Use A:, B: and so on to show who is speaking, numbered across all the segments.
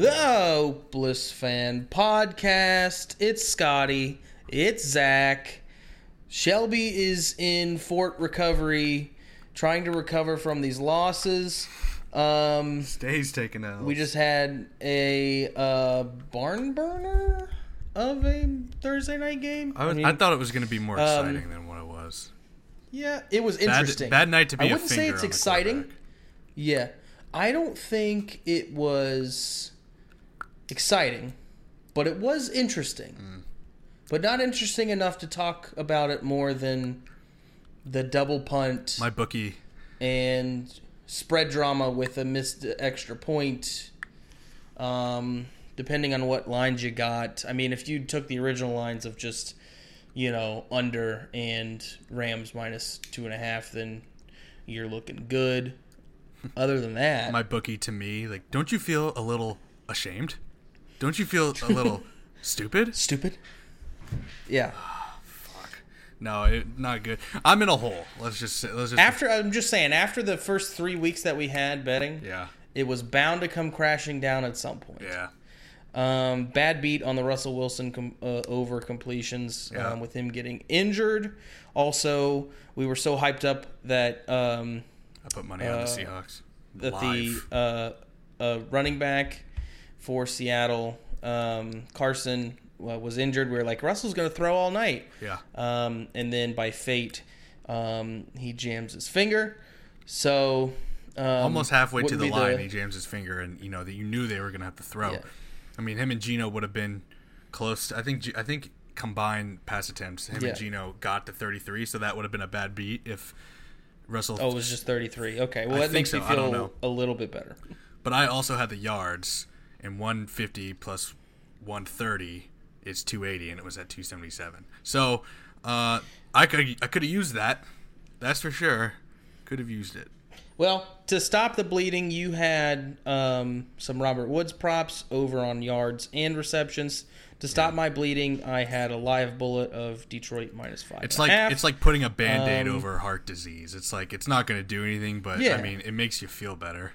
A: The Hopeless Fan Podcast. It's Scotty. It's Zach. Shelby is in Fort Recovery, trying to recover from these losses. Um,
B: Stays taking out.
A: we just had a uh, barn burner of a Thursday night game.
B: I, was, I,
A: mean,
B: thought it was going to be more
A: um,
B: exciting than what it was.
A: yeah, it was interesting.
B: bad night to be
A: I wouldn't say it's exciting. Yeah. I don't think it was exciting, but it was interesting.
B: Mm.
A: But not interesting enough to talk about it more than the double punt
B: My bookie.
A: and spread drama with a missed extra point. Um, depending on what lines you got. I mean, if you took the original lines of just, you know, under and Rams minus two and a half, then you're looking good. Other than that,
B: My bookie to me, like, don't you feel a little ashamed? Don't you feel a little stupid?
A: stupid. Yeah. Fuck.
B: No, it, not good. I'm in a hole. Let's just say, let's just
A: After I'm just saying, after the first three weeks that we had betting,
B: yeah,
A: it was bound to come crashing down at some point.
B: yeah.
A: Um, bad beat on the Russell Wilson com- uh, over completions
B: Yeah.
A: um, with him getting injured. Also, we were so hyped up that um,
B: I put money on the
A: Uh,
B: Seahawks.
A: that
B: Live.
A: the uh, uh, running back for Seattle, um, Carson, uh, was injured. We were like, Russell's going to throw all night.
B: yeah,
A: Um, and then by fate, um, he jams his finger. So um,
B: almost halfway to the line, he jams his finger, and you know that you knew they were gonna have to throw.
A: Yeah.
B: I mean, him and Gino would have been close. To, I think. I think combined pass attempts, him
A: Yeah.
B: and Gino got to 33, so that would have been a bad beat if Russell.
A: Oh, it was just 33. Okay. Well,
B: I
A: that makes
B: so.
A: me feel a little bit better.
B: But I also had the yards, and 150 plus 130 is 280, and it was at 277. So uh, I could I could have used that. That's for sure. Could have used it.
A: Well, to stop the bleeding, you had um, some Robert Woods props over on yards and receptions. To stop my bleeding, I had a live bullet of Detroit minus five.
B: It's like
A: half.
B: it's like putting a band-aid
A: Um,
B: over heart disease. It's like it's not going to do anything, but
A: Yeah.
B: I mean, it makes you feel better.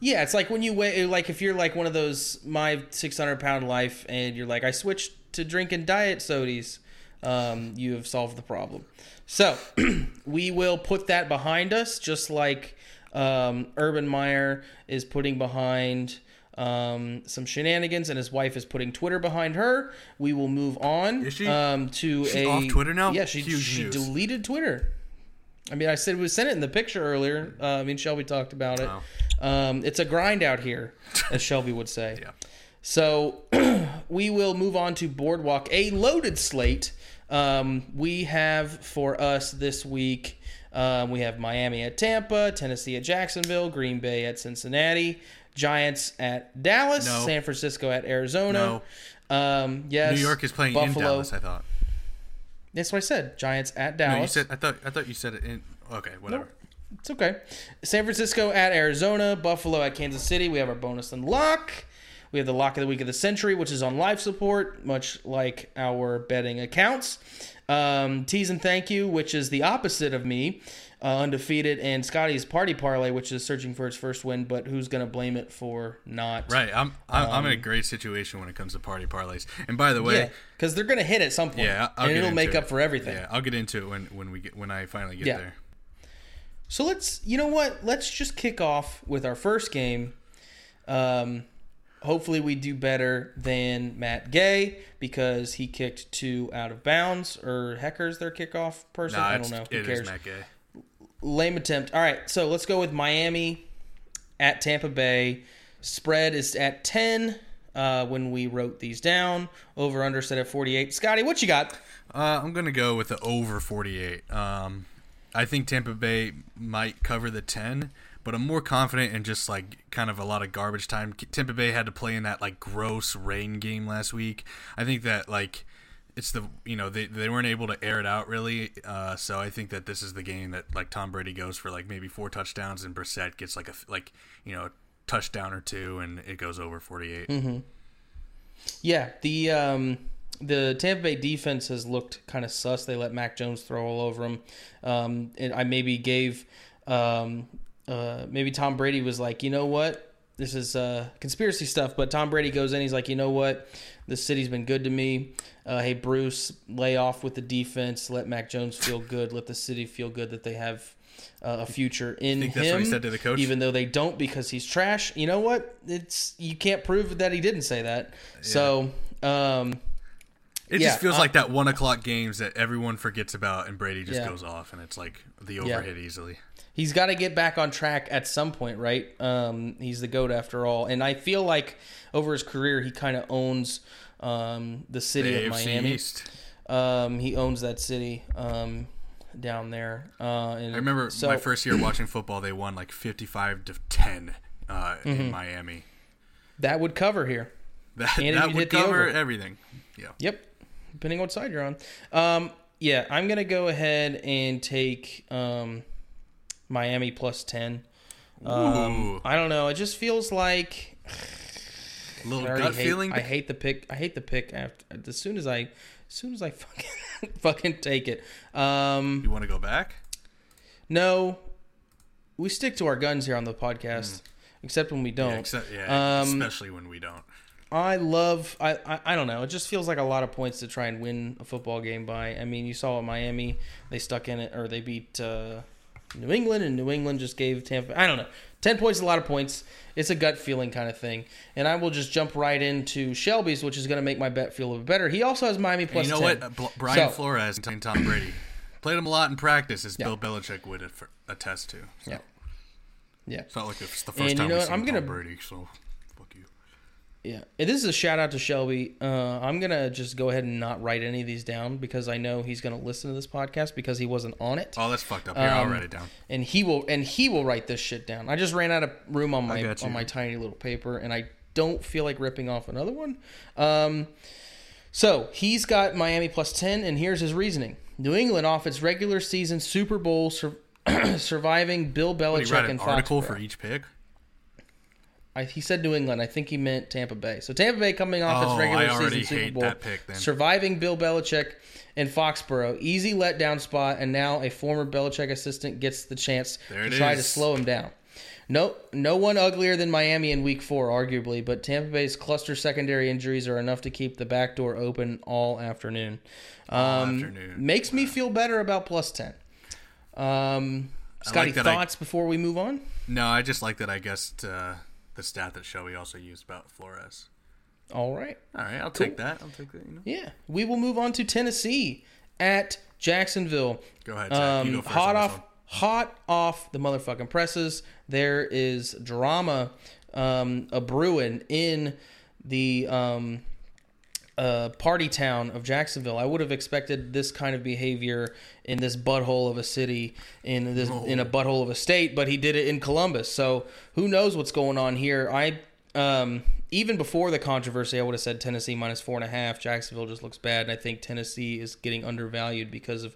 A: Yeah, it's like when you weigh, like if you're like one of those my 600 pound life, and you're like, I switched to drinking diet sodies. Um, you have solved the problem. So we will put that behind us, just like um, Urban Meyer is putting behind um, some shenanigans, and his wife is putting Twitter behind her. We will move on.
B: Is she?
A: Um, to
B: She's
A: a
B: off Twitter now?
A: Yeah, she
B: Huge
A: she
B: news.
A: deleted Twitter. I mean, I said we sent it in the picture earlier. Uh, I mean, Shelby talked about it.
B: Wow.
A: Um, it's a grind out here, as Shelby would say.
B: Yeah.
A: So we will move on to Boardwalk, a loaded slate. Um, we have for us this week, um, we have Miami at Tampa, Tennessee at Jacksonville, Green Bay at Cincinnati, Giants at Dallas,
B: No.
A: San Francisco at Arizona. Um, yes,
B: New York is playing
A: Buffalo.
B: in Dallas. I thought.
A: That's what I said. Giants at
B: No,
A: Dallas.
B: you said. I thought. I thought you said it in. Okay, whatever.
A: It's okay. San Francisco at Arizona, Buffalo at Kansas City. We have our bonus and lock. We have the lock of the week of the century, which is on life support, much like our betting accounts. Um, tease and thank you, which is the opposite of me, uh, undefeated, and Scotty's party parlay, which is searching for its first win, but who's going to blame it for not?
B: Right. I'm. I'm, I'm in a great situation when it comes to party parlays. And by the way,
A: Um, Yeah, because they're going to hit at some point,
B: yeah, I'll
A: and it'll make
B: it.
A: up for everything.
B: Yeah, I'll get into it when when we get when I finally get
A: Yeah.
B: there.
A: So let's, you know what? Let's just kick off with our first game. Um, hopefully, we do better than Matt Gay because he kicked two out of bounds. Or Hecker's their kickoff person.
B: Nah,
A: I don't know. Who
B: it is
A: cares?
B: Matt Gay.
A: Lame attempt. All right, so let's go with Miami at Tampa Bay. Spread is at ten. Uh, when we wrote these down, over under set at forty eight. Scotty, what you got?
B: Uh, I'm gonna go with the over 48. Um, I think Tampa Bay might cover the 10, but I'm more confident in just like kind of a lot of garbage time. Tampa Bay had to play in that like gross rain game last week. I think that like it's the you know they they weren't able to air it out really. Uh, so I think that this is the game that like Tom Brady goes for like maybe four touchdowns and Brissett gets like a like you know touchdown or two and it goes over 48.
A: Yeah, the um, the Tampa Bay defense has looked kind of sus. They let Mac Jones throw all over them. Um, and I maybe gave um, uh, maybe Tom Brady was like, you know what, this is uh, conspiracy stuff, but Tom Brady goes in. He's like, you know what? This city's been good to me. Uh, hey, Bruce, lay off with the defense. Let Mac Jones feel good. Let the city feel good that they have uh, a future in
B: Think
A: him.
B: that's what he said to the coach?
A: Even though they don't because he's trash. You know what? It's you can't prove that he didn't say that. So. Um,
B: It
A: Yeah,
B: just feels
A: I-
B: like that one o'clock games that everyone forgets about, and Brady just
A: Yeah.
B: goes off, and it's like the
A: Yeah.
B: overhit easily.
A: he's got to get back on track at some point, right? Um, he's the goat after all, and I feel like over his career he kind of owns um, the city
B: The
A: of
B: AFC
A: Miami.
B: East.
A: Um, he owns that city um, down there. Uh,
B: I remember
A: so,
B: my first year watching football; they won like fifty-five to ten uh,
A: Mm-hmm.
B: in Miami.
A: that would cover here.
B: That, that would cover
A: over.
B: everything. Yeah.
A: Yep, depending on what side you're on. Um, yeah, I'm gonna go ahead and take um, Miami plus ten. Um, I don't know. It just feels like
B: A little
A: I
B: gut
A: hate,
B: feeling.
A: I hate the pick. I hate the pick after as soon as I, as soon as I fucking fucking take it. Um,
B: you want to go back?
A: no, we stick to our guns here on the podcast, except when we don't.
B: Yeah, except, yeah
A: Um,
B: especially when we don't.
A: I love. I, I I don't know. It just feels like a lot of points to try and win a football game by. I mean, you saw Miami, they stuck in it, or they beat uh, New England, and New England just gave Tampa. I don't know. Ten points is a lot of points. It's a gut feeling kind of thing, and I will just jump right into Shelby's, which is going to make my bet feel a little bit better. He also has Miami
B: And
A: plus
B: you know
A: 10.
B: what? Uh, Bl- Brian
A: So-
B: Flores and Tom Brady played him a lot in practice, as
A: Yeah.
B: Bill Belichick would att- attest to. So
A: Yeah. Yeah.
B: It's not like it's the
A: And
B: first
A: you
B: time
A: know
B: we've seen
A: I'm
B: Tom
A: gonna-
B: Brady. So fuck you.
A: Yeah, and this is a shout out to Shelby. Uh, I'm gonna just go ahead and not write any of these down because I know he's gonna listen to this podcast because he wasn't on it.
B: Oh, that's fucked up. Here, I'll
A: Um,
B: write it down.
A: and he will and he will write this shit down. I just ran out of room on my on my tiny little paper, and I don't feel like ripping off another one. Um, so he's got Miami plus ten, and here's his reasoning: New England off its regular season Super Bowl sur- surviving Bill Belichick
B: an
A: and
B: article
A: Foxborough.
B: for each pick?
A: I, he said New England. I think he meant Tampa Bay. So Tampa Bay coming off
B: Oh,
A: its regular
B: I
A: season Super
B: hate
A: Bowl,
B: that pick then.
A: surviving Bill Belichick and Foxborough, easy letdown spot, and now a former Belichick assistant gets the chance
B: There
A: to try to slow him down. No, no one uglier than Miami in Week Four, arguably, but Tampa Bay's cluster secondary injuries are enough to keep the back door open all afternoon. Um,
B: afternoon.
A: Makes me feel better about plus ten. Um, Scotty,
B: I-
A: thoughts before we move on?
B: No, I just like that. I guessed uh, the stat that Shelby also used about Flores.
A: All right.
B: All right, I'll take that. I'll take that. You know,
A: Yeah, we will move on to Tennessee at Jacksonville.
B: go ahead. Zach.
A: Um,
B: go
A: hot
B: on
A: off, hot off the motherfucking presses. There is drama um, a brewing in the um, uh, party town of Jacksonville. I would have expected this kind of behavior in this butthole of a city, in this in a butthole of a state, but he did it in Columbus. So who knows what's going on here? I um, even before the controversy, I would have said Tennessee minus four and a half. Jacksonville just looks bad, and I think Tennessee is getting undervalued because of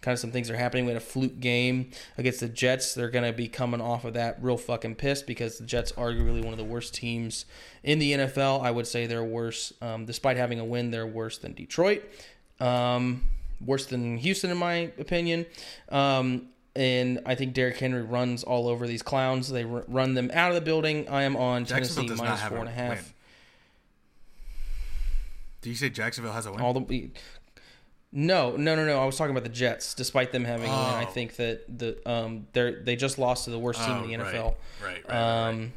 A: kind of some things that are happening. We had a fluke game against the Jets. They're going to be coming off of that real fucking pissed because the Jets are arguably one of the worst teams in the NFL. I would say they're worse, um, despite having a win, they're worse than Detroit. Um, worse than Houston, in my opinion. Um, and I think Derrick Henry runs all over these clowns. They r- run them out of the building. I am on Tennessee minus four and a half.
B: win. Do you say Jacksonville has a win?
A: All the no, no, no, no. I was talking about the Jets. Despite them having win, I
B: Oh.
A: think that the um they they just lost to the worst team
B: Oh,
A: in the NFL.
B: Right, right, right,
A: Um,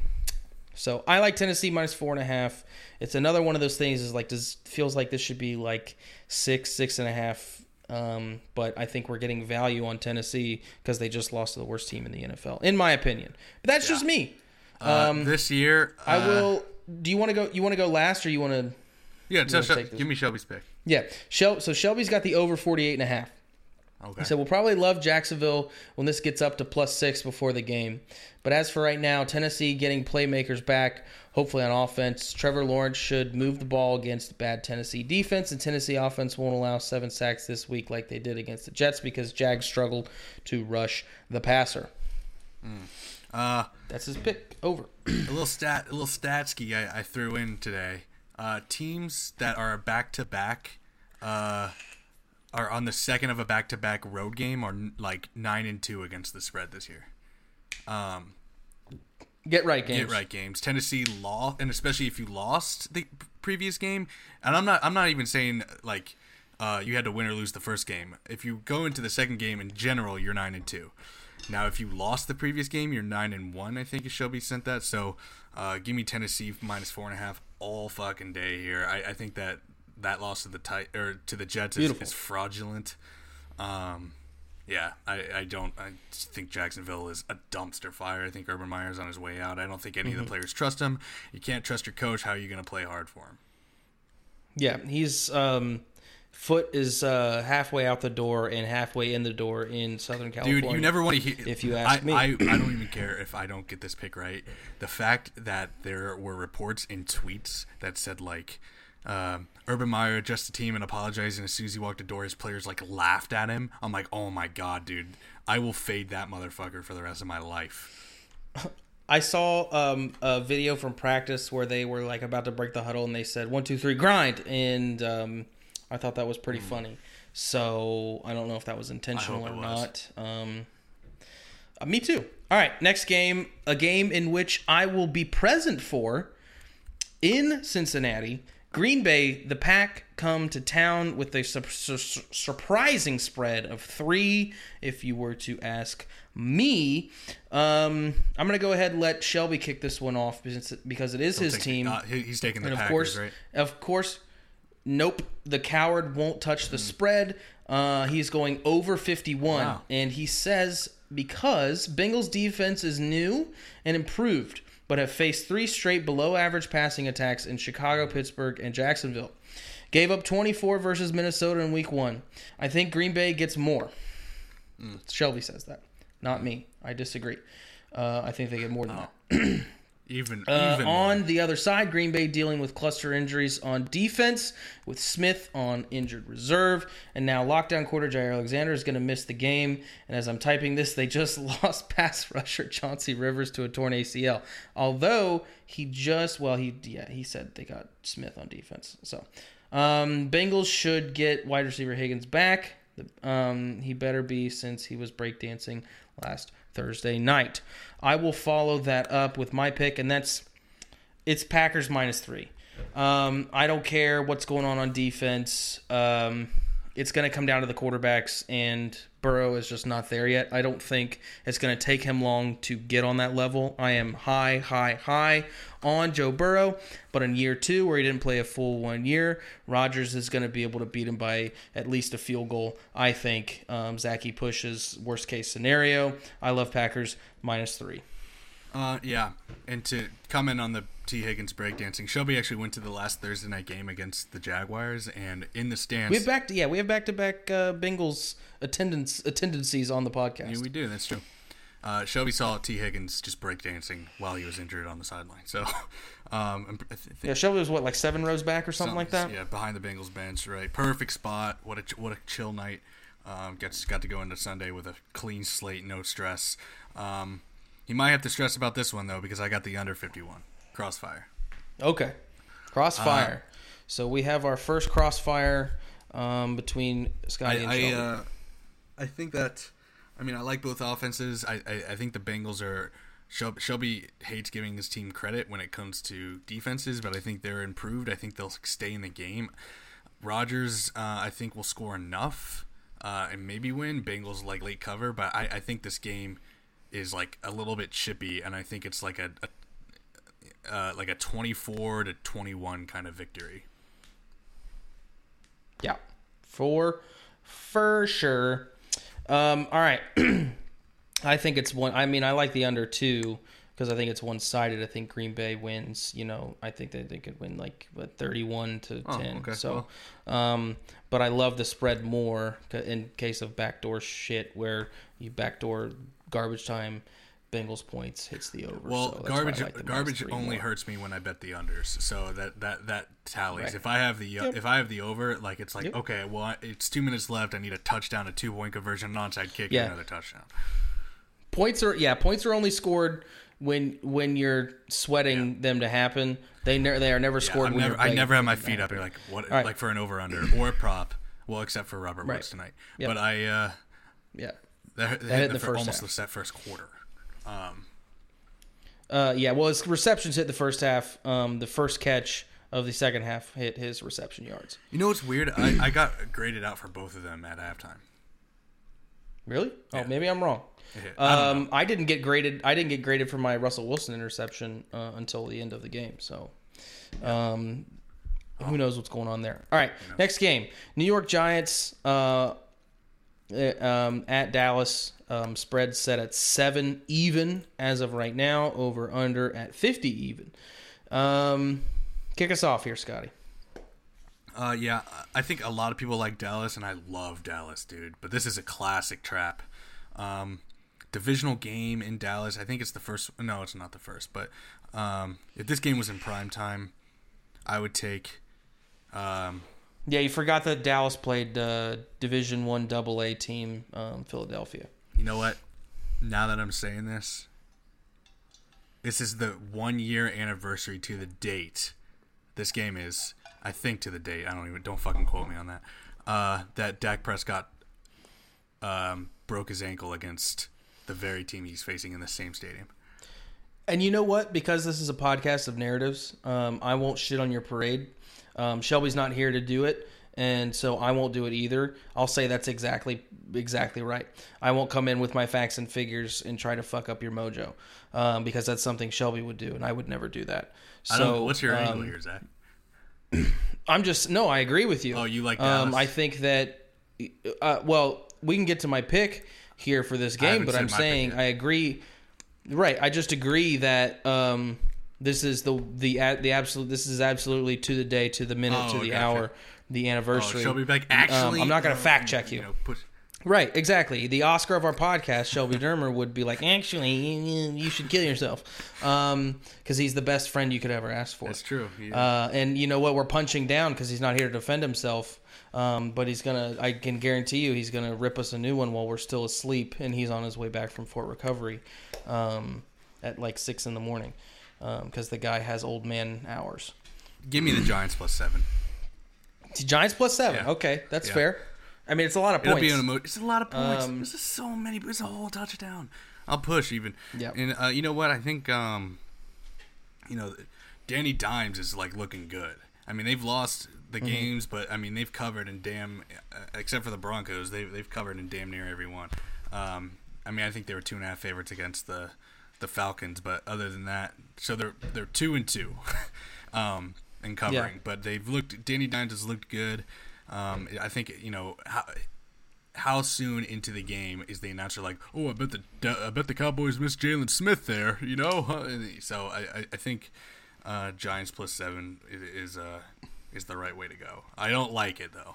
A: so I like Tennessee minus four and a half. It's another one of those things. Is like does feels like this should be like six, six and a half. Um, but I think we're getting value on Tennessee because they just lost to the worst team in the NFL, in my opinion. But that's just me.
B: Uh,
A: um,
B: this year,
A: I
B: uh,
A: will. Do you want to go? You want to go last, or you want to?
B: Yeah, Shel- give me Shelby's pick.
A: Yeah. Shel- so Shelby's got the over 48 and a half.
B: Okay.
A: So we'll probably love Jacksonville when this gets up to plus six before the game. But as for right now, Tennessee getting playmakers back, hopefully on offense. Trevor Lawrence should move the ball against bad Tennessee defense, and Tennessee offense won't allow seven sacks this week like they did against the Jets because Jags struggled to rush the passer.
B: uh,
A: That's his pick. Over.
B: a little stat, a little statski I, I threw in today. Uh, teams that are back to back, uh, are on the second of a back to back road game are like nine and two against the spread this year. Um,
A: Get right games.
B: get right games. Tennessee lost, and especially if you lost the previous game. And I'm not I'm not even saying like uh, you had to win or lose the first game. If you go into the second game in general, you're nine and two. Now, if you lost the previous game, you're nine and one. I think Shelby sent that. So, uh, give me Tennessee minus four and a half all fucking day here. I, I think that that loss to the tit- or to the Jets is, is fraudulent. Um, yeah, I, I don't. I think Jacksonville is a dumpster fire. I think Urban Meyer's on his way out. I don't think any
A: Mm-hmm.
B: of the players trust him. You can't trust your coach. How are you going to play hard for him?
A: Yeah, he's um, foot is uh, halfway out the door and halfway in the door in Southern California.
B: Dude, you never want to hear.
A: If you ask
B: I,
A: me.
B: I, I don't even care if I don't get this pick right. The fact that there were reports in tweets that said like. Um, Urban Meyer adjusted the team and apologized, and as soon as he walked the door, his players like laughed at him. I'm like, oh my god, dude, I will fade that motherfucker for the rest of my life.
A: I saw um, a video from practice where they were like about to break the huddle and they said one two three grind and um, I thought that was pretty funny. So I don't know if that was intentional or
B: was.
A: not. Um, uh, me too. All right, next game, a game in which I will be present for in Cincinnati. Green Bay, the Pack come to town with a sur- sur- surprising spread of three. If you were to ask me, um, I'm going to go ahead and let Shelby kick this one off because it is his
B: Take-
A: team.
B: uh, he's taking the
A: And of
B: Packers,
A: course,
B: right?
A: of course, nope. The coward won't touch the spread. Uh, he's going over 51,
B: Wow.
A: and he says because Bengals defense is new and improved, but have faced three straight below-average passing attacks in Chicago, Pittsburgh, and Jacksonville. Gave up 24 versus Minnesota in Week One. I think Green Bay gets more. Shelby says that, not me. I disagree. Uh, I think they get more than that.
B: Even
A: Uh,
B: even
A: on
B: more.
A: the other side, Green Bay dealing with cluster injuries on defense, with Smith on injured reserve, and now lockdown quarter Jaire Alexander is going to miss the game. And as I'm typing this, they just lost pass rusher Chauncey Rivers to a torn ACL. Although he just, well, he yeah, he said they got Smith on defense. So um, Bengals should get wide receiver Higgins back. Um, he better be since he was breakdancing last Thursday night. I will follow that up with my pick, and that's it's Packers minus three. Um, I don't care what's going on on defense. Um, it's going to come down to the quarterbacks, and Burrow is just not there yet. I don't think it's going to take him long to get on that level. I am high, high, high on Joe Burrow, but in year two, where he didn't play a full one year, Rodgers is going to be able to beat him by at least a field goal. I think um, Zachy pushes worst case scenario. I love Packers minus three.
B: Uh, yeah, and to comment on the T. Higgins breakdancing, Shelby actually went to the last Thursday night game against the Jaguars, and in the stands,
A: We have back to yeah, we have back to back uh, Bengals attendance attendances on the podcast.
B: Yeah, we do. That's true. Uh, Shelby saw T. Higgins just breakdancing while he was injured on the sideline. So, um, th-
A: yeah, Shelby was what like seven rows back or something like that.
B: Yeah, behind the Bengals bench, right? Perfect spot. What a what a chill night. Um, gets got to go into Sunday with a clean slate, no stress. Um, he might have to stress about this one though because I got the under 51 crossfire.
A: Okay, crossfire.
B: Uh,
A: so we have our first crossfire um, between Scotty and
B: I I,
A: Shelby.
B: uh, I think that I mean I like both offenses. I I, I think the Bengals are. Shelby, Shelby hates giving his team credit when it comes to defenses, but I think they're improved. I think they'll stay in the game. Rodgers, uh, I think, will score enough uh, and maybe win. Bengals like late cover, but I, I think this game is like a little bit chippy, and I think it's like a, a uh, like a twenty-four to twenty-one kind of victory.
A: yeah, for for sure. Um, all right, I think it's one. I mean, I like the under two because I think it's one sided. I think Green Bay wins. You know, I think that they could win like what thirty-one to
B: Oh,
A: ten.
B: okay,
A: So, um, but I love the spread more in case of backdoor shit where you backdoor garbage time. Bengals points hits the over.
B: Well,
A: so that's why I
B: garbage
A: like
B: garbage only
A: more.
B: hurts me when I bet the unders. So that that that tallies.
A: Right.
B: If I have the uh,
A: Yep.
B: if I have the over, like it's like
A: Yep.
B: okay, well it's two minutes left. I need a touchdown, a two point conversion, an onside kick,
A: Yeah.
B: and another touchdown.
A: points are yeah points are only scored when when you're sweating them to happen. They ne- they are never
B: Yeah,
A: scored.
B: I'm
A: when
B: never,
A: you're
B: I never have my
A: them to
B: feet up
A: happen.
B: here like what
A: right.
B: like for an over under or a prop. Well, except for Robert
A: Right.
B: Woods tonight.
A: Yep.
B: But I uh,
A: Yeah.
B: That,
A: hit
B: hit
A: the
B: the
A: first
B: almost
A: half.
B: the set first quarter. Um,
A: Uh, yeah, well, his receptions hit the first half. Um, the first catch of the second half hit his reception yards.
B: You know what's weird? I, I got graded out for both of them at halftime.
A: Really?
B: Yeah.
A: Oh, maybe I'm wrong.
B: I
A: Um, I, didn't get graded. I didn't get graded for my Russell Wilson interception uh, until the end of the game. So, um, who knows what's going on there? All right, next game: New York Giants uh, um, at Dallas. Um, spread set at seven even as of right now. Over under at fifty even. Um, kick us off here, Scotty.
B: Uh, yeah, I think a lot of people like Dallas, and I love Dallas, dude. But this is a classic trap. Um, divisional game in Dallas. I think it's the first. No, it's not the first. But um, if this game was in prime time, I would take. Um,
A: Yeah, you forgot that Dallas played uh, Division One Double A team, um, Philadelphia.
B: you know what? Now that I'm saying this, this is the one year anniversary to the date. This game is, I think, to the date. I don't even. Don't fucking quote me on that. Uh, that Dak Prescott um, broke his ankle against the very team he's facing in the same stadium.
A: And you know what? Because this is a podcast of narratives, um, I won't shit on your parade. Um, Shelby's not here to do it, and so I won't do it either. I'll say that's exactly exactly right. I won't come in with my facts and figures and try to fuck up your mojo, um, because that's something Shelby would do, and I would never do that. So,
B: I don't. What's your
A: um,
B: angle here, Zach?
A: I'm just no. I agree with you.
B: Oh, you like
A: Um,
B: Dallas?
A: I think that. Uh, well, we can get to my pick here for this game, but I'm saying. I agree. Right, I just agree that um, this is the the the absolute. This is absolutely to the day, to the minute,
B: Oh,
A: to the
B: gotcha.
A: hour, the
B: Oh,
A: anniversary.
B: Shelby Beck. Actually,
A: I'm not gonna
B: uh,
A: fact check you.
B: know, put,
A: Right, exactly. The Oscar of our podcast, Shelby Dermer, would be like, actually, you you should kill yourself, because he's the best friend you could ever ask for.
B: that's true. He-
A: Uh, and you know what? We're punching down because he's not here to defend himself. Um, but he's gonna. I can guarantee you, he's gonna rip us a new one while we're still asleep, and he's on his way back from Fort Recovery um, at like six in the morning because the guy has old man hours.
B: give me the Giants plus seven.
A: Giants plus seven.
B: Yeah.
A: Okay, that's
B: Yeah.
A: fair. I mean, it's a lot of points.
B: emo- It's a lot of points.
A: Um,
B: There's just so many. It's a whole touchdown. I'll push even.
A: Yep.
B: And uh, you know what? I think um, you know, Danny Dimes is like looking good. I mean, they've lost the
A: Mm-hmm.
B: games, but I mean, they've covered in damn, uh, except for the Broncos, they they've covered in damn near every one. Um, I mean, I think they were two and a half favorites against the the Falcons, but other than that, so they're they're two and two, um, in covering.
A: Yeah.
B: But they've looked. Danny Dimes has looked good. Um, I think you know how how soon into the game is the announcer like, oh, I bet the I bet the Cowboys missed Jaylon Smith there, you know? So I, I, I think uh, Giants plus seven is is, uh, is the right way to go. I don't like it though.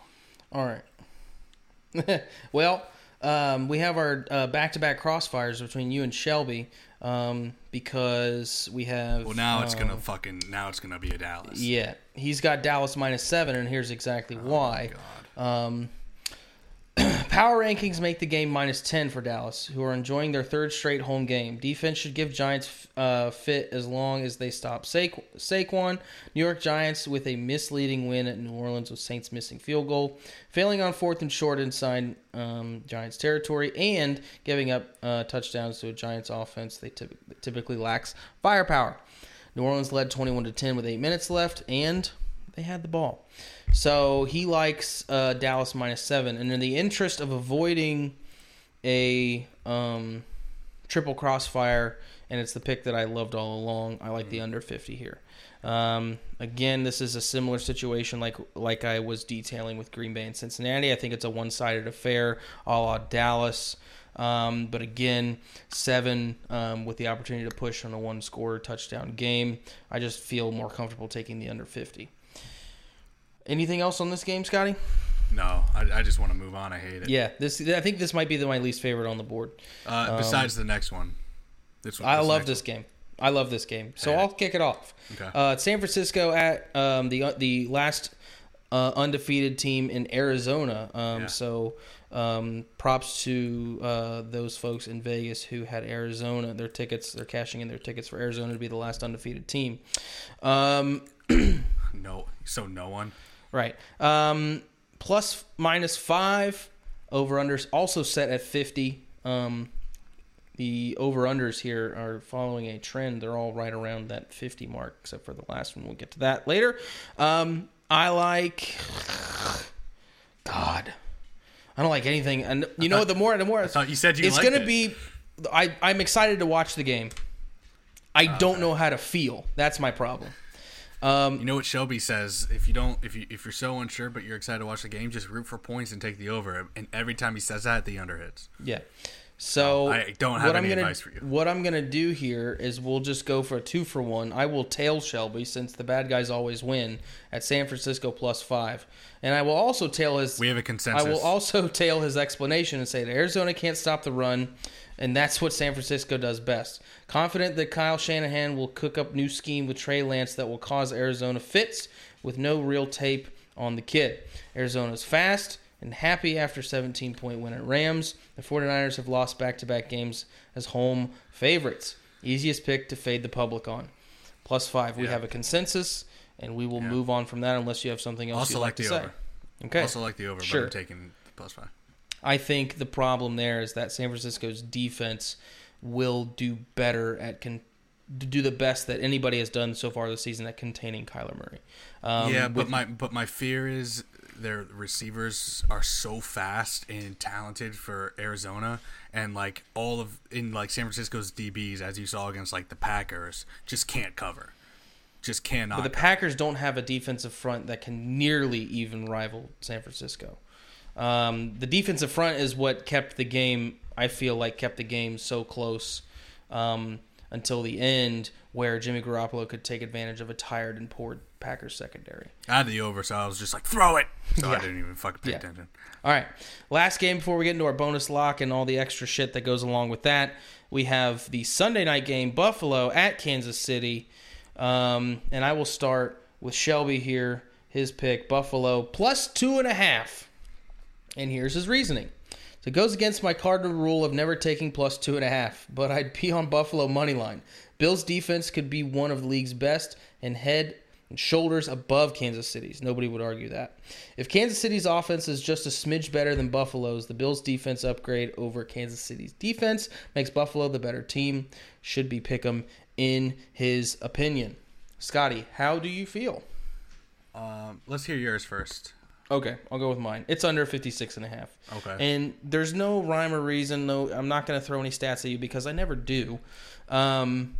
A: All right. well, um, we have our uh, back-to-back crossfires between you and Shelby um, because we have.
B: Well, now it's
A: um,
B: gonna fucking now it's gonna be a Dallas.
A: Yeah, he's got Dallas minus seven, and here's exactly why.
B: God.
A: Um, power rankings make the game minus 10 for Dallas, who are enjoying their third straight home game. Defense should give Giants uh, fit as long as they stop Sa- Saquon. New York Giants with a misleading win at New Orleans with Saints missing field goal, failing on fourth and short inside um, Giants territory, and giving up uh, touchdowns to a Giants offense they typ- typically lacks firepower. New Orleans led 21 to 10 with eight minutes left, and they had the ball. So he likes uh, Dallas minus seven, and in the interest of avoiding a um, triple crossfire, and it's the pick that I loved all along. I like the under 50 here. Um, again, this is a similar situation like like I was detailing with Green Bay and Cincinnati. I think it's a one-sided affair, a la Dallas. Um, but again, seven um, with the opportunity to push on a one-score touchdown game. I just feel more comfortable taking the under 50. Anything else on this game, Scotty?
B: No, I, I just want to move on. I hate it.
A: Yeah, this I think this might be the, my least favorite on the board.
B: Uh, besides the next one, this one.
A: I love
B: next
A: this game. I love this game. So I'll kick it off.
B: Okay.
A: Uh, San Francisco at um, the the last uh, undefeated team in Arizona. Um,
B: Yeah.
A: So um, props to uh, those folks in Vegas who had Arizona their tickets. They're cashing in their tickets for Arizona to be the last undefeated team. Um,
B: No, so no one.
A: Right. Um, plus minus five over unders also set at 50. Um, the over unders here are following a trend. They're all right around that 50 mark, except for the last one. We'll get to that later. Um, I like. God. I don't like anything. And you know,
B: thought-
A: the more, the more.
B: I thought you said you
A: it's gonna
B: it.
A: be. I, I'm excited to watch the game. I don't know how to feel. That's my problem. Um,
B: You know what Shelby says? If you don't, if you if you're so unsure but you're excited to watch the game, just root for points and take the over. And every time he says that, the under hits.
A: Yeah. So
B: I don't have
A: what
B: any
A: I'm gonna,
B: advice for you.
A: What I'm gonna do here is we'll just go for a two for one. I will tail Shelby since the bad guys always win at San Francisco plus five, and I will also tail his.
B: We have a consensus.
A: I will also tail his explanation and say that Arizona can't stop the run, and that's what San Francisco does best. Confident that Kyle Shanahan will cook up new scheme with Trey Lance that will cause Arizona fits with no real tape on the kid. Arizona's fast and happy after 17 point win at Rams. The 49ers have lost back to back games as home favorites. Easiest pick to fade the public on. Plus five. We
B: Yeah.
A: have a consensus, and we will
B: Yeah.
A: move on from that unless you have something else
B: also
A: you'd
B: like
A: like to
B: the
A: say.
B: over.
A: Okay.
B: Also like the over,
A: Sure.
B: but I'm taking the plus five.
A: I think the problem there is that San Francisco's defense will do better at con- do the best that anybody has done so far this season at containing Kyler Murray. Um,
B: yeah, but
A: with-
B: my but my fear is their receivers are so fast and talented for Arizona, and like all of in like San Francisco's DBs, as you saw against like the Packers, just can't cover, just cannot.
A: but the Packers don't have a defensive front that can nearly even rival San Francisco. Um, the defensive front is what kept the game. I feel like kept the game so close um, until the end, where Jimmy Garoppolo could take advantage of a tired and poor Packers secondary.
B: I had the over, so I was just like throw it. So
A: Yeah.
B: I didn't even fucking pay
A: Yeah.
B: attention.
A: All right. Last game before we get into our bonus lock and all the extra shit that goes along with that. We have the Sunday night game, Buffalo at Kansas City. Um, and I will start with Shelby here. His pick, Buffalo, plus two and a half. And here's his reasoning. So it goes against my cardinal rule of never taking plus two and a half, but I'd be on Buffalo money line. Bills defense could be one of the league's best and head and shoulders above Kansas City's. Nobody would argue that. If Kansas City's offense is just a smidge better than Buffalo's, the Bills defense upgrade over Kansas City's defense makes Buffalo the better team. Should be pick'em in his opinion. Scotty, how do you feel?
B: Um, let's hear yours first.
A: Okay, I'll go with mine. It's under 56 and a half.
B: Okay.
A: And there's no rhyme or reason. No, I'm not going to throw any stats at you because I never do. Um,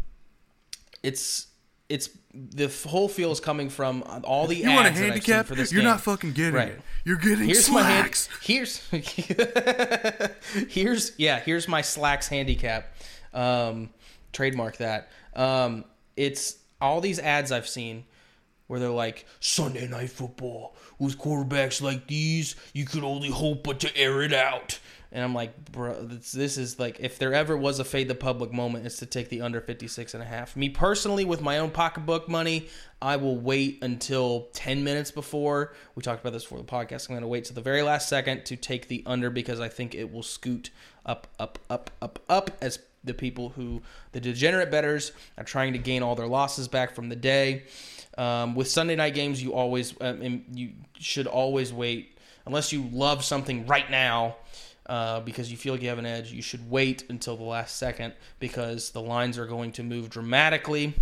A: it's it's the whole feel is coming from all the
B: You want a
A: ads that I've seen
B: handicap?
A: for this
B: You're
A: game.
B: not fucking getting
A: Right.
B: it. You're getting
A: Here's my hand.
B: slacks.
A: Here's here's yeah. Here's my slacks handicap. Um, trademark that. Um, it's all these ads I've seen where they're like Sunday night football with quarterbacks like these. You could only hope but to air it out. And I'm like, bro, this, this is like, if there ever was a fade the public moment, it's to take the under 56 and a half. Me personally, with my own pocketbook money, I will wait until 10 minutes before. We talked about this before the podcast. I'm going to wait to the very last second to take the under because I think it will scoot up, up, up, up, up as the people who, the degenerate betters, are trying to gain all their losses back from the day. Um, with Sunday night games, you always, um, you should always wait unless you love something right now uh, because you feel like you have an edge, you should wait until the last second because the lines are going to move dramatically.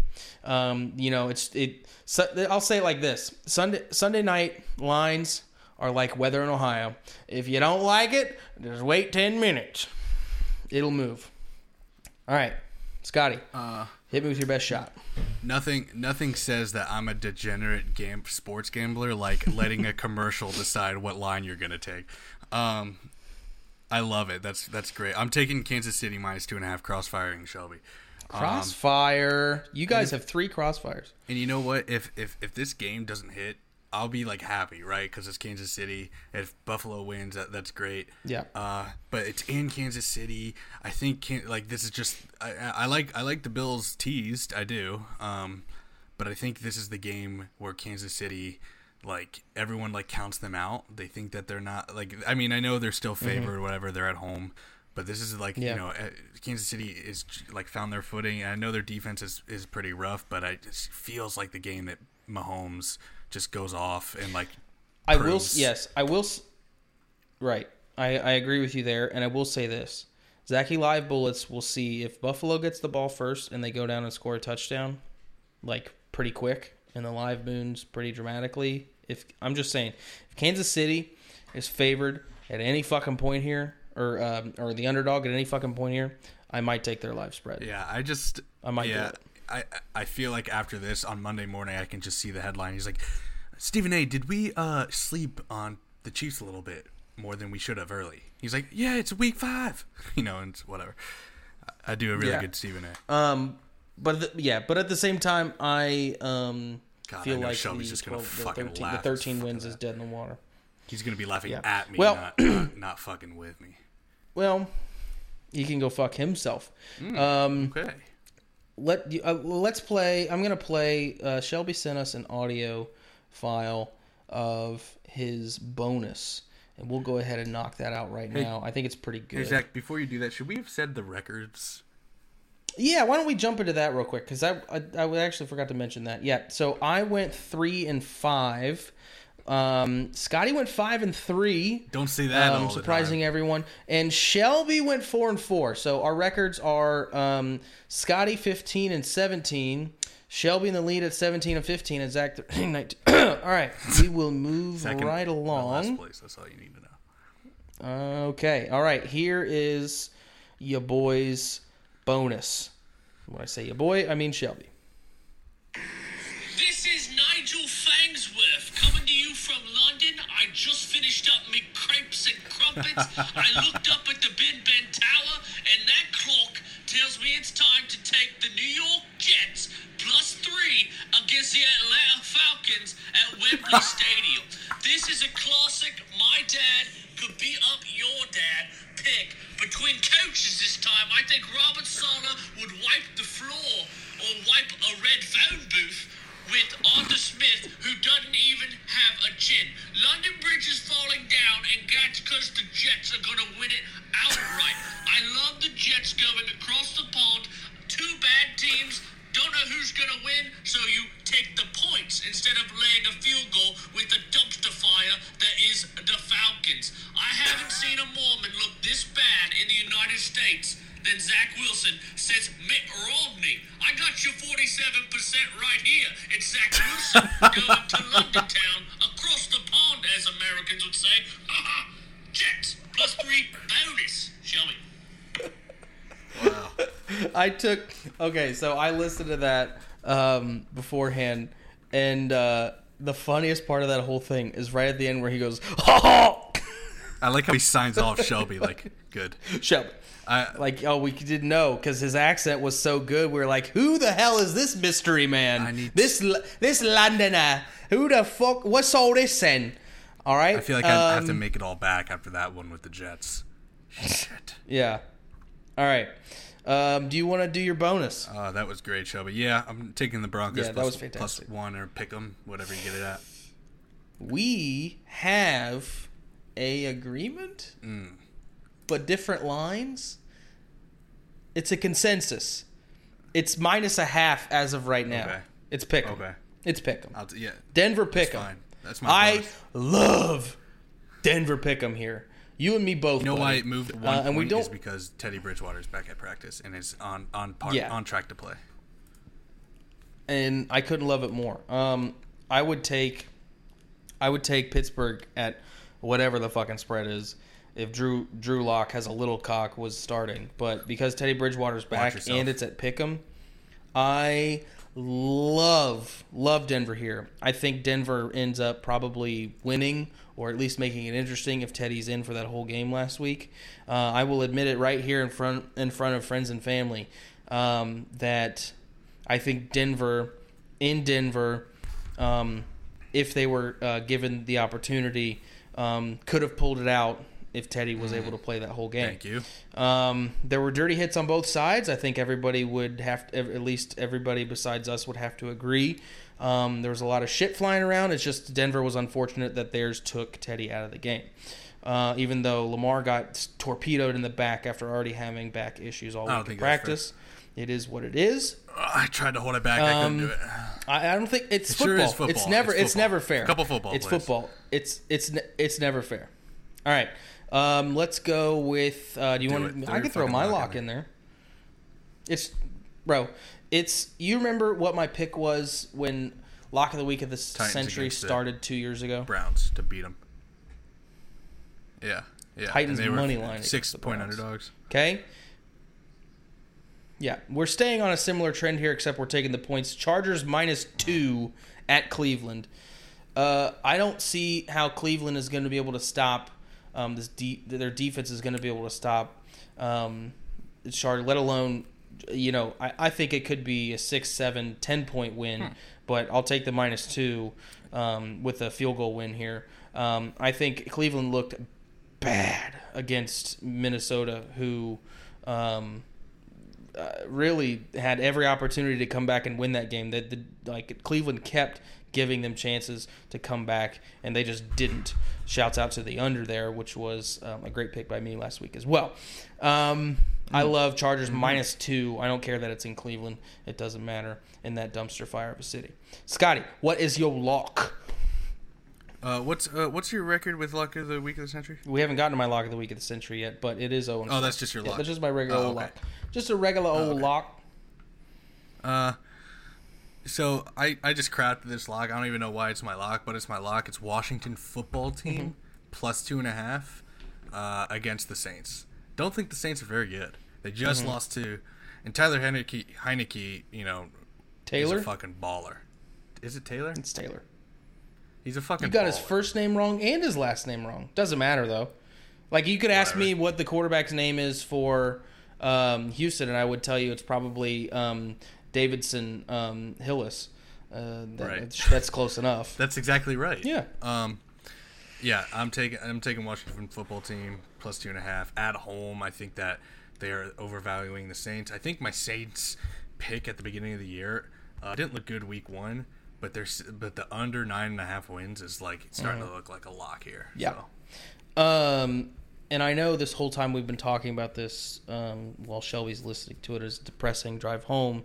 A: Um, you know, it's it. So, I'll say it like this: Sunday Sunday night lines are like weather in Ohio. If you don't like it, just wait ten minutes. It'll move. All right, Scotty,
B: Uh,
A: hit me with your best shot.
B: Nothing nothing says that I'm a degenerate gam- sports gambler like letting a commercial decide what line you're gonna take. Um, I love it. That's that's great. I'm taking Kansas City minus two and a half crossfiring Shelby. Um,
A: Crossfire. You guys have three crossfires.
B: and you know what? If if if this game doesn't hit, I'll be like happy, right? Because it's Kansas City. If Buffalo wins, that, that's great.
A: Yeah.
B: Uh, but it's in Kansas City. I think can, like this is just I, I like I like the Bills teased. I do. Um, but I think this is the game where Kansas City like everyone like counts them out. They think that they're not like I mean I know they're still favored or whatever. They're at home. But this is like
A: Mm-hmm. Yeah.
B: you know, uh, Kansas City is like found their footing. And I know their defense is, is pretty rough, but I just feels like the game that Mahomes just goes off and like
A: I will. Yes, I will. s- Right. I, I agree with you there, and I will say this: Zachy Live Bullets will see if Buffalo gets the ball first and they go down and score a touchdown, like pretty quick, and the live moons pretty dramatically. If I'm just saying, if Kansas City is favored at any fucking point here, or um, or the underdog at any fucking point here, I might take their live spread.
B: Yeah, I just
A: I might do
B: yeah,
A: it.
B: I I feel like after this on Monday morning I can just see the headline. He's like, Stephen A. Did we uh sleep on the Chiefs a little bit more than we should have early? He's like, Yeah, it's week five, you know, and whatever. I- I do a really
A: Yeah.
B: good Stephen A.
A: Um, but the, yeah, but at the same time, I um
B: God,
A: feel
B: know
A: like
B: Shelby's
A: the,
B: just gonna
A: 12 the
B: fucking
A: 13, the 13 wins is dead in the water.
B: He's gonna be laughing
A: Yeah.
B: at me,
A: Well-
B: not, not not fucking with me.
A: Well, he can go fuck himself.
B: Hmm.
A: Um,
B: Okay.
A: Let you, uh, let's play. I'm gonna play. Uh, Shelby sent us an audio file of his bonus, and we'll go ahead and knock that out right now. I think it's pretty good.
B: Hey Zach, before you do that, should we have said the records?
A: Yeah, why don't we jump into that real quick? Because I, I I actually forgot to mention that. Yeah, so I went three and five. Um, Scotty went five and three.
B: Don't say that.
A: um, surprising everyone. And Shelby went four and four. So our records are um, Scotty fifteen and seventeen. Shelby in the lead at seventeen and fifteen, and Zach 13, 19. all right, we will move
B: Second,
A: right along.
B: Last place. That's all you need to know.
A: Okay. All right. Here is your boy's bonus. When I say your boy, I mean Shelby.
C: Just finished up me crepes and crumpets. I looked up at the Bin Ben Tower, and that clock tells me it's time to take the New York Jets plus three against the Atlanta Falcons at Wembley Stadium. This is a classic. My dad could beat up your dad pick between coaches this time. I think Robert Saleh would wipe the floor or wipe a red phone booth with Smith, who doesn't even have a chin. London Bridge is falling down, and that's because the Jets are going to win it outright. I love the Jets going across the pond. Two bad teams. Don't know who's going to win, so you take the points instead of laying a field goal with the dumpster fire that is the Falcons. I haven't seen a Mormon look this bad in the United States than Zach Wilson says Mitt Romney. I got you 47% right here. It's Zach Wilson going to London town across the pond, as Americans would say. Haha, Jets plus three bonus. Shelby.
A: I took okay, so I listened to that um, beforehand, and uh, the funniest part of that whole thing is right at the end where he goes, "Ha ha!"
B: I like how he signs off Shelby. Like, good.
A: Shelby.
B: I,
A: Like, oh, we didn't know because his accent was so good. We were like, "Who the hell is this mystery man?
B: I need-
A: this L- this Londoner? Who the fuck? What's all this then?" All right.
B: I feel like I have to
A: Um,
B: make it all back after that one with the Jets. Shit.
A: Yeah. All right. Um, do you want to do your bonus?
B: Uh, that was great, Shelby. Yeah, I'm taking the Broncos
A: Yeah, that was fantastic.
B: plus one or pick them, whatever you get it at.
A: we have a agreement,
B: Mm.
A: but different lines. It's a consensus. It's minus a half as of right now.
B: Okay.
A: It's pick 'em.
B: Okay.
A: It's pick 'em.
B: I'll yeah.
A: Denver pick 'em.
B: That's my
A: I love Denver pick 'em here. You and me both.
B: You know why it moved one
A: Uh,
B: point
A: and we
B: is
A: don't.
B: is because Teddy Bridgewater's back at practice and is on on par,
A: Yeah.
B: on track to play.
A: and I couldn't love it more. Um, I would take, I would take Pittsburgh at whatever the fucking spread is. If Drew Drew Lock has a little cock was starting, but because Teddy Bridgewater's back and it's at Pick'em, I love love Denver here. I think Denver ends up probably winning or at least making it interesting if Teddy's in for that whole game last week. Uh, I will admit it right here in front in front of friends and family um, that I think Denver in Denver, um, if they were uh, given the opportunity, um, could have pulled it out if Teddy was able to play that whole game.
B: Thank you.
A: Um, there were dirty hits on both sides. I think everybody would have, to, at least everybody besides us would have to agree. Um, there was a lot of shit flying around. It's just Denver was unfortunate that theirs took Teddy out of the game. Uh, even though Lamar got torpedoed in the back after already having back issues all week in
B: think that's fair.
A: practice, it is what it is.
B: Uh, I tried to hold it back. I couldn't
A: Um,
B: do it.
A: I, I don't think it's
B: It sure
A: football.
B: is football.
A: It's never.
B: It's
A: It's, never fair.
B: A Couple football
A: It's
B: plays.
A: football. It's it's it's never fair. All right. Um, let's go with. Uh, do you
B: Do
A: want?
B: it.
A: I can throw my
B: lock
A: lock
B: in
A: in there. It's, bro. It's you remember what my pick was when lock of the week of the century started two years ago.
B: Browns to beat them. Yeah, yeah.
A: Titans
B: And they were
A: money line
B: six point underdogs.
A: Okay. Yeah, we're staying on a similar trend here, except we're taking the points. Chargers minus two at Cleveland. Uh, I don't see how Cleveland is going to be able to stop um, this. De- their defense is going to be able to stop um, Chargers, let alone, you know, I, I think it could be a six, seven, ten point win, but I'll take the minus two um, with a field goal win here. Um, I think Cleveland looked bad against Minnesota, who um, uh, really had every opportunity to come back and win that game. That the like Cleveland kept giving them chances to come back, and they just didn't. Shouts out to the under there, which was um, a great pick by me last week as well. Um, I love Chargers minus two. I don't care that it's in Cleveland; it doesn't matter in that dumpster fire of a city. Scotty, what is your lock?
B: Uh, what's uh, what's your record with luck of the week of the century?
A: We haven't gotten to my lock of the week of the century yet, but it is 0
B: Oh, that's just your
A: Yeah,
B: lock.
A: that's just my regular
B: Oh,
A: old
B: okay.
A: lock. Just a regular old
B: okay.
A: lock.
B: Uh, so I I just crafted this lock. I don't even know why it's my lock, but it's my lock. It's Washington football team
A: Mm-hmm.
B: plus two and a half uh, against the Saints. Don't think the Saints are very good. They just
A: Mm-hmm.
B: lost to, and Tyler Heineke, Heineke, you know,
A: Taylor?
B: is a fucking baller. Is it Taylor?
A: It's Taylor.
B: He's a fucking.
A: You got his first name wrong and his last name wrong. Doesn't matter though. Like you could ask me what the quarterback's name is for um, Houston, and I would tell you it's probably um, Davidson um, Hillis. Uh, that,
B: Right.
A: that's, that's close enough.
B: That's exactly right.
A: Yeah.
B: Um, yeah, I'm taking I'm taking Washington football team plus two and a half at home. I think that they are overvaluing the Saints. I think my Saints pick at the beginning of the year uh, didn't look good week one, but there's but the under nine and a half wins is like it's starting to look like a lock here.
A: Mm-hmm. Yeah.
B: So,
A: Um, and I know this whole time we've been talking about this um, while Shelby's listening to it as depressing drive home.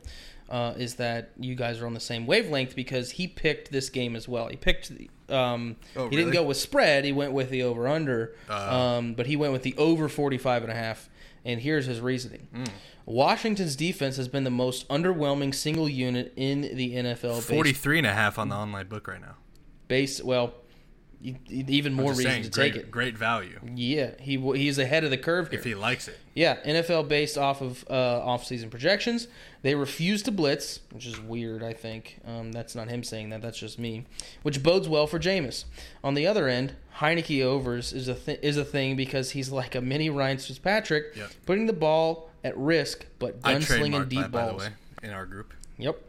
A: Uh, is that you guys are on the same wavelength because he picked this game as well. He picked. the- Um,
B: Oh,
A: he didn't go with spread. He went with the over under.
B: Uh.
A: um, but he went with the over 45 and a half. And here's his reasoning.
B: Hmm.
A: Washington's defense has been the most underwhelming single unit in the NFL. based-
B: and a half on the online book right now.
A: Based, well, even more reason
B: saying,
A: to
B: great,
A: take it.
B: great value
A: Yeah, he he's ahead of the curve here.
B: if he likes it.
A: Yeah, NFL based off of uh, off-season projections. They refuse to blitz, which is weird. I think um, that's not him saying that. That's just me, which bodes well for Jameis. On the other end, Heinicke overs is a th- is a thing because he's like a mini Ryan Fitzpatrick,
B: Yep.
A: putting the ball at risk, but gunslinging deep
B: that, by the
A: balls.
B: way, in our group.
A: Yep.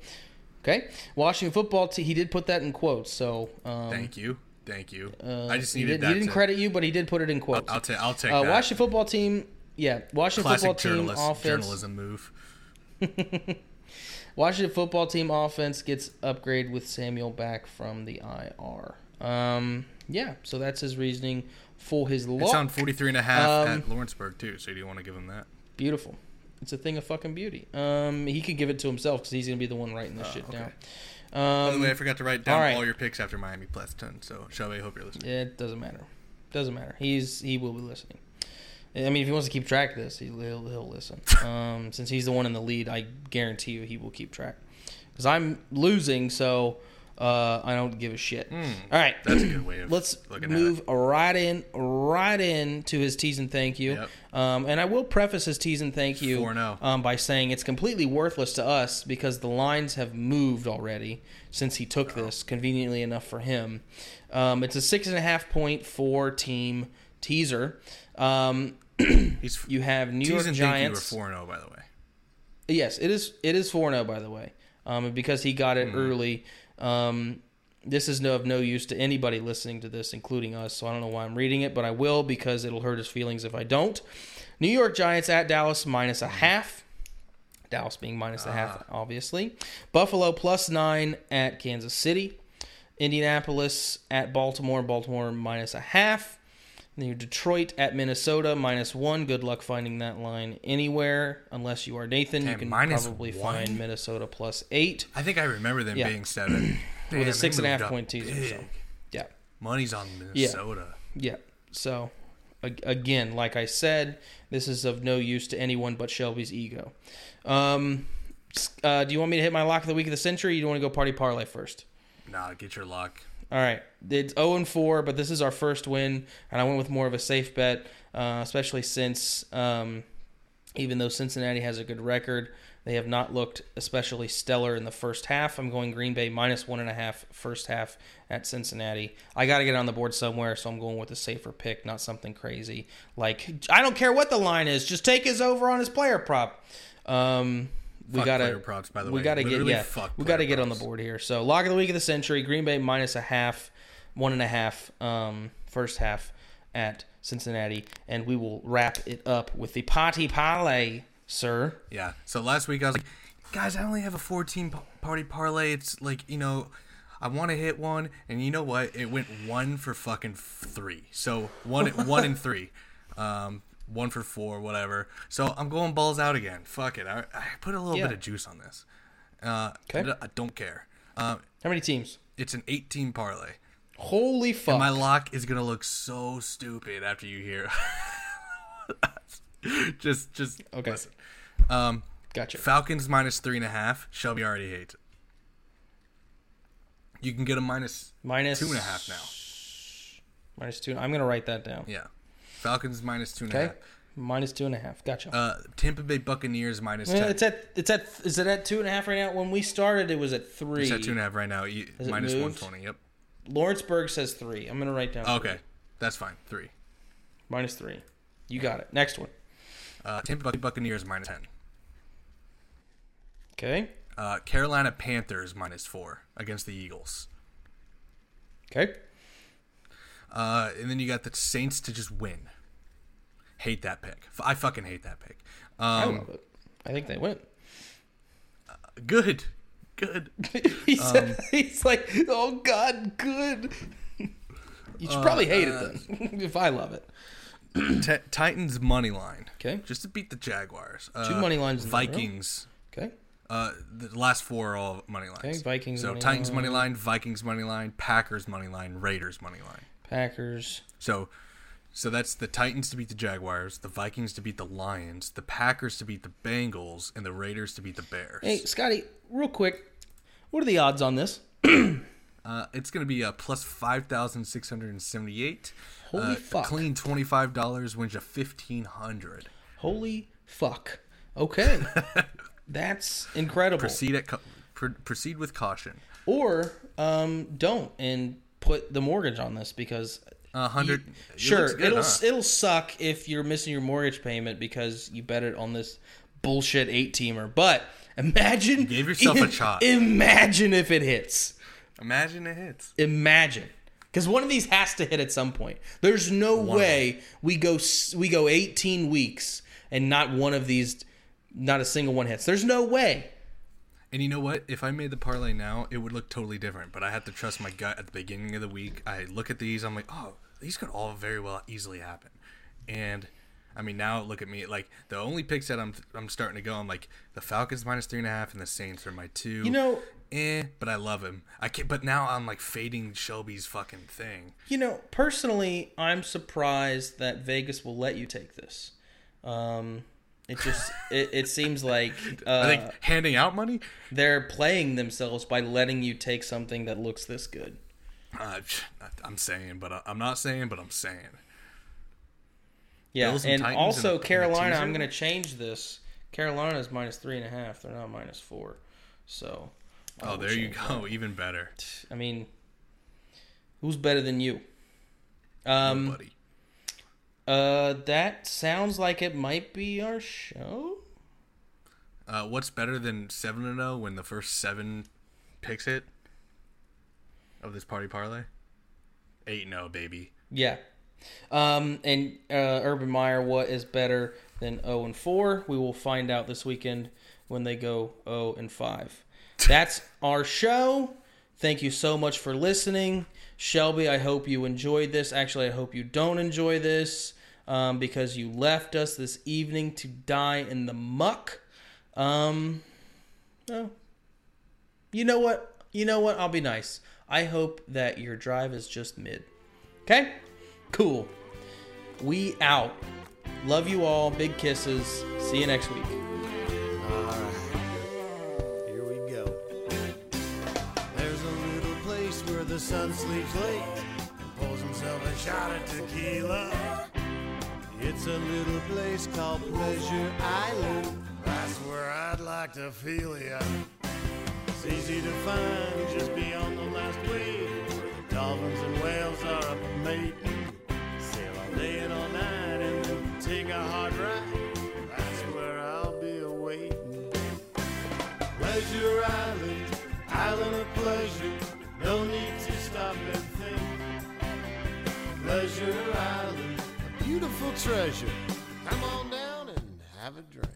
A: Okay. Washington football team. He did put that in quotes. So um,
B: Thank you. Thank you.
A: uh,
B: I just
A: he,
B: needed
A: did,
B: that.
A: he didn't
B: to-
A: credit you, but he did put it in quotes.
B: I'll, ta- I'll take
A: uh,
B: that.
A: Washington football team. Yeah, Washington
B: Classic
A: football team offense.
B: journalism move.
A: Washington football team offense gets upgrade with Samuel back from the IR. Um, yeah, so that's his reasoning for his
B: It's on 43 and a half
A: Um,
B: at Lawrenceburg too. So do you want to give him that?
A: Beautiful. It's a thing of fucking beauty. Um, he could give it to himself because he's gonna be the one writing this shit
B: Oh, okay.
A: down.
B: By the
A: Um,
B: way, I forgot to write down
A: all right.
B: all your picks after Miami plus 10. So Shelby, I hope you're listening.
A: it doesn't matter. Doesn't matter. He's he will be listening. I mean, if he wants to keep track of this, he'll he'll, listen. Um, since he's the one in the lead, I guarantee you he will keep track. Because I'm losing, so uh, I don't give a shit. All right.
B: That's a good way of
A: let's
B: looking
A: move right in, right in to his teas and thank you.
B: Yep.
A: Um, and I will preface his teas and thank you um, by saying it's completely worthless to us because the lines have moved already since he took this, conveniently enough for him. Um, it's a six and a half point four team teaser. Um.
B: He's
A: you have New York
B: and thank you
A: Giants.
B: were 4 0, by the way.
A: Yes, it is. It is four zero, by the way, um, because he got it early. Um, this is no, of no use to anybody listening to this, including us. So I don't know why I'm reading it, but I will because it'll hurt his feelings if I don't. New York Giants at Dallas minus a half. Dallas being minus a half, obviously. Buffalo plus nine at Kansas City. Indianapolis at Baltimore. Baltimore minus a half. Then you Detroit at Minnesota minus one. Good luck finding that line anywhere, unless you are Nathan. you can probably
B: one?
A: find Minnesota plus eight
B: I think I remember them
A: Yeah.
B: being 7. Damn,
A: with a six and a half point teaser. So, yeah,
B: Money's on Minnesota.
A: yeah. yeah. So again, like I said, this is of no use to anyone but Shelby's ego. Um, uh, do you want me to hit my lock of the week of the century? Or you want to go party parlay first?
B: Nah, get your luck.
A: All right, it's zero and four, but this is our first win, and I went with more of a safe bet, uh, especially since um, even though Cincinnati has a good record, they have not looked especially stellar in the first half. I'm going Green Bay minus one and a half first half at Cincinnati. I got to get on the board somewhere, so I'm going with a safer pick, not something crazy. Like I don't care what the line is, just take his over on his player prop. Um, we gotta
B: player props, by the
A: we
B: way.
A: gotta get yeah we gotta get on the board here. So log of the week of the century: Green Bay minus a half, one and a half, um, first half at Cincinnati, and we will wrap it up with the party parlay, sir.
B: Yeah. So last week I was like, guys, I only have a 14 party parlay. It's like, you know, I want to hit one, and you know what? It went one for fucking three. So one, one and three, um, one for four, whatever. So I'm going balls out again. Fuck it. I, I put a little
A: Yeah.
B: bit of juice on this. Uh,
A: Okay.
B: I don't care. Uh,
A: How many teams?
B: it's an 18 parlay.
A: Holy fuck!
B: My lock is gonna look so stupid after you hear. just, just
A: Okay.
B: listen. Um,
A: gotcha.
B: Falcons minus three and a half. Shelby already hates it. You can get a minus
A: Minus
B: two and a half now.
A: Minus two. I'm gonna write that down.
B: Yeah. Falcons minus two and a half.
A: Okay. Minus two and a half. Gotcha.
B: Uh, Tampa Bay Buccaneers minus
A: Eh,
B: ten.
A: it's at it's at is it at two and a half right now? When we started, it was at three.
B: It's at two and a half right now. You- Minus one twenty. Yep.
A: Lawrenceburg says three. I'm gonna write down. three.
B: Okay, that's fine. Three.
A: Minus three. You got it. Next one.
B: Uh, Tampa Bay Buccaneers minus ten.
A: Okay.
B: Uh, Carolina Panthers minus four against the Eagles.
A: Okay.
B: Uh, and then you got the Saints to just win. Hate that pick. I fucking hate that pick.
A: I
B: Um,
A: love it. I think they win.
B: good, good.
A: he said,
B: Um,
A: he's like, oh God, good. You should probably hate it then. if I love it.
B: T- Titans money line.
A: Okay.
B: Just to beat the Jaguars. Uh,
A: Two money lines in a row.
B: Vikings.
A: Okay.
B: Uh, the last four are all money lines.
A: Okay, Vikings
B: So
A: money
B: Titans
A: line.
B: money line, Vikings money line, Packers money line, Raiders money line.
A: Packers.
B: So, so that's the Titans to beat the Jaguars, the Vikings to beat the Lions, the Packers to beat the Bengals, and the Raiders to beat the Bears.
A: Hey, Scotty, real quick, what are the odds on this?
B: Uh, it's going to be a plus five thousand six hundred and seventy-eight.
A: Holy
B: uh,
A: fuck.
B: Clean twenty-five dollars wins you fifteen hundred.
A: Holy fuck. Okay. That's incredible.
B: Proceed at ca- pr- proceed with caution.
A: Or um, don't and put the mortgage on this because
B: A hundred.
A: you-
B: it
A: sure
B: good,
A: it'll
B: huh?
A: it'll suck if you're missing your mortgage payment because you bet it on this bullshit eight teamer. But imagine
B: gave yourself a shot.
A: Imagine if it hits.
B: Imagine it hits.
A: Imagine. Because one of these has to hit at some point. There's no way we go we go 18 weeks and not one of these, not a single one hits. There's no way.
B: And you know what? If I made the parlay now, it would look totally different. But I had to trust my gut at the beginning of the week. I look at these, I'm like, oh, these could all very well easily happen. And I mean, now look at me. Like the only picks that I'm I'm starting to go, I'm like the Falcons minus three and a half, and the Saints are my two.
A: You know,
B: eh? But I love him. I can't. But now I'm like fading Shelby's fucking thing.
A: You know, personally, I'm surprised that Vegas will let you take this. Um, it just it, it seems like uh,
B: I think handing out money.
A: they're playing themselves by letting you take something that looks this good.
B: Uh, I'm saying, but I'm not saying, but I'm saying.
A: Yeah,
B: Bills and
A: and, also
B: the
A: Carolina. I'm going to change this. Carolina is minus three and a half. They're not minus four. So. I
B: Oh, there you go. Even better.
A: I mean, who's better than you? Um.
B: buddy.
A: Uh, that sounds like it might be our show.
B: Uh, what's better than seven and zero when the first seven picks it of this party parlay? Eight and zero, baby.
A: Yeah. Um, and uh, Urban Meyer, what is better than 0 and 4? We will find out this weekend when they go 0 and 5. That's our show. Thank you so much for listening. Shelby, I hope you enjoyed this. Actually, I hope you don't enjoy this um, because you left us this evening to die in the muck. Um, oh, you know what? You know what? I'll be nice. I hope that your drive is just mid. Okay? Cool. We out. Love you all. Big kisses. See you next week.
D: Alright, here we go. There's a little place where the sun sleeps late and pulls himself a shot of tequila. It's a little place called Pleasure Island. That's where I'd like to feel ya. It's easy to find just beyond the last wave dolphins and whales are up mating. A hard ride. That's where I'll be awaiting. Pleasure Island, island of pleasure. No need to stop and think. Pleasure Island, a beautiful treasure. Come on down and have a drink.